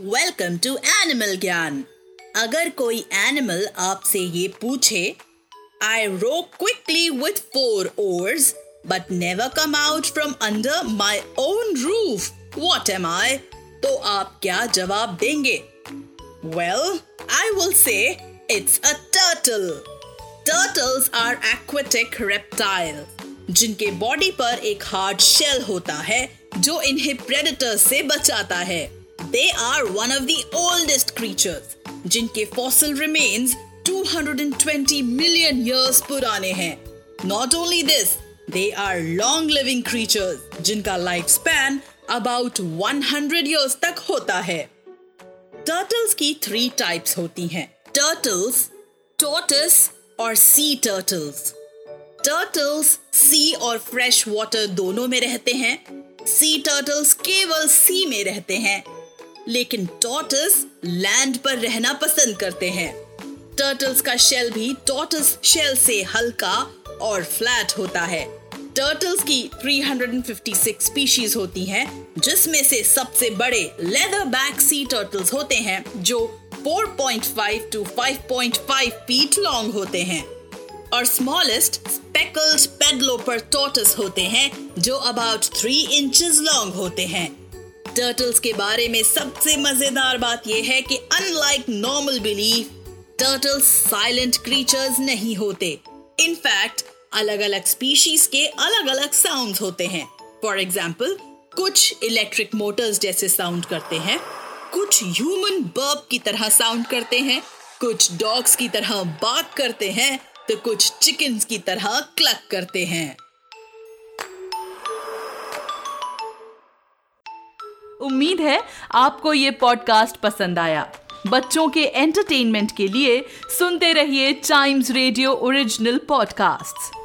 Welcome to animal ज्ञान अगर कोई एनिमल आपसे ये पूछे I row quickly with four oars but never come out from under my own roof what am I तो आप क्या जवाब देंगे? Well I will say it's a turtle turtles are aquatic reptile जिनके बॉडी पर एक हार्ड शेल होता है, जो इन्हें प्रेडेटर से बचाता है। They are one of the oldest creatures जिनके फॉसिल रिमेन्स 220 मिलियन ईयर्स पुराने हैं। Not only this they are long living creatures जिनका लाइफ स्पैन अबाउट 100 इयर्स तक होता है। टर्टल्स की थ्री टाइप्स होती हैं। टर्टल्स टोटस और सी टर्टल्स टर्टल्स सी और फ्रेश वाटर दोनों में रहते हैं। सी टर्टल्स केवल सी में रहते हैं। लेकिन टॉटस लैंड पर रहना पसंद करते हैं। टर्टल्स का शेल भी टॉटस शेल से हल्का और फ्लैट होता है। टर्टल्स की 356 स्पीशीज होती हैं, जिसमें से सबसे बड़े लेदर बैक सी टर्टल्स होते हैं, जो 4.5 टू 5.5 फीट लॉन्ग होते हैं। और स्मॉलेस्ट स्पेकल्ड पेडलोपर टॉटस होते हैं, जो अबाउट थ्री इंचेस लॉन्ग होते हैं। टर्टल्स के बारे में सबसे मज़ेदार बात यह है कि unlike normal belief turtles silent creatures नहीं होते। इनफैक्ट अलग अलग स्पीशीज के अलग अलग साउंड्स होते हैं। फॉर एग्ज़ाम्पल कुछ इलेक्ट्रिक मोटर्स जैसे साउंड करते हैं, कुछ ह्यूमन बर्ब की तरह साउंड करते हैं, कुछ डॉग्स की तरह बात करते हैं तो कुछ चिकन्स की तरह क्लक करते हैं। उम्मीद है आपको ये पॉडकास्ट पसंद आया। बच्चों के एंटरटेनमेंट के लिए सुनते रहिए टाइम्स रेडियो ओरिजिनल पॉडकास्ट्स